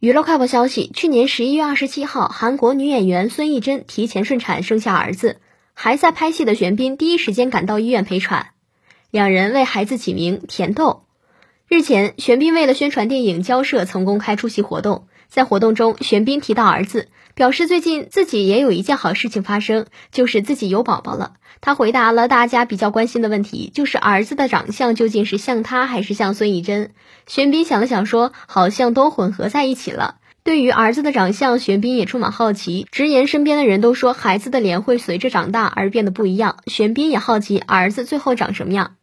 娱乐快报消息：去年十一月二十七号，韩国女演员孙艺珍提前顺产生下儿子，还在拍戏的玄彬第一时间赶到医院陪产，两人为孩子起名甜豆。日前，玄彬为了宣传电影《交涉》，曾公开出席活动。在活动中，玄彬提到儿子，表示最近自己也有一件好事情发生，就是自己有宝宝了。他回答了大家比较关心的问题，就是儿子的长相究竟是像他还是像孙艺珍。玄彬想了想说，好像都混合在一起了。对于儿子的长相，玄彬也充满好奇，直言身边的人都说孩子的脸会随着长大而变得不一样。玄彬也好奇儿子最后长什么样。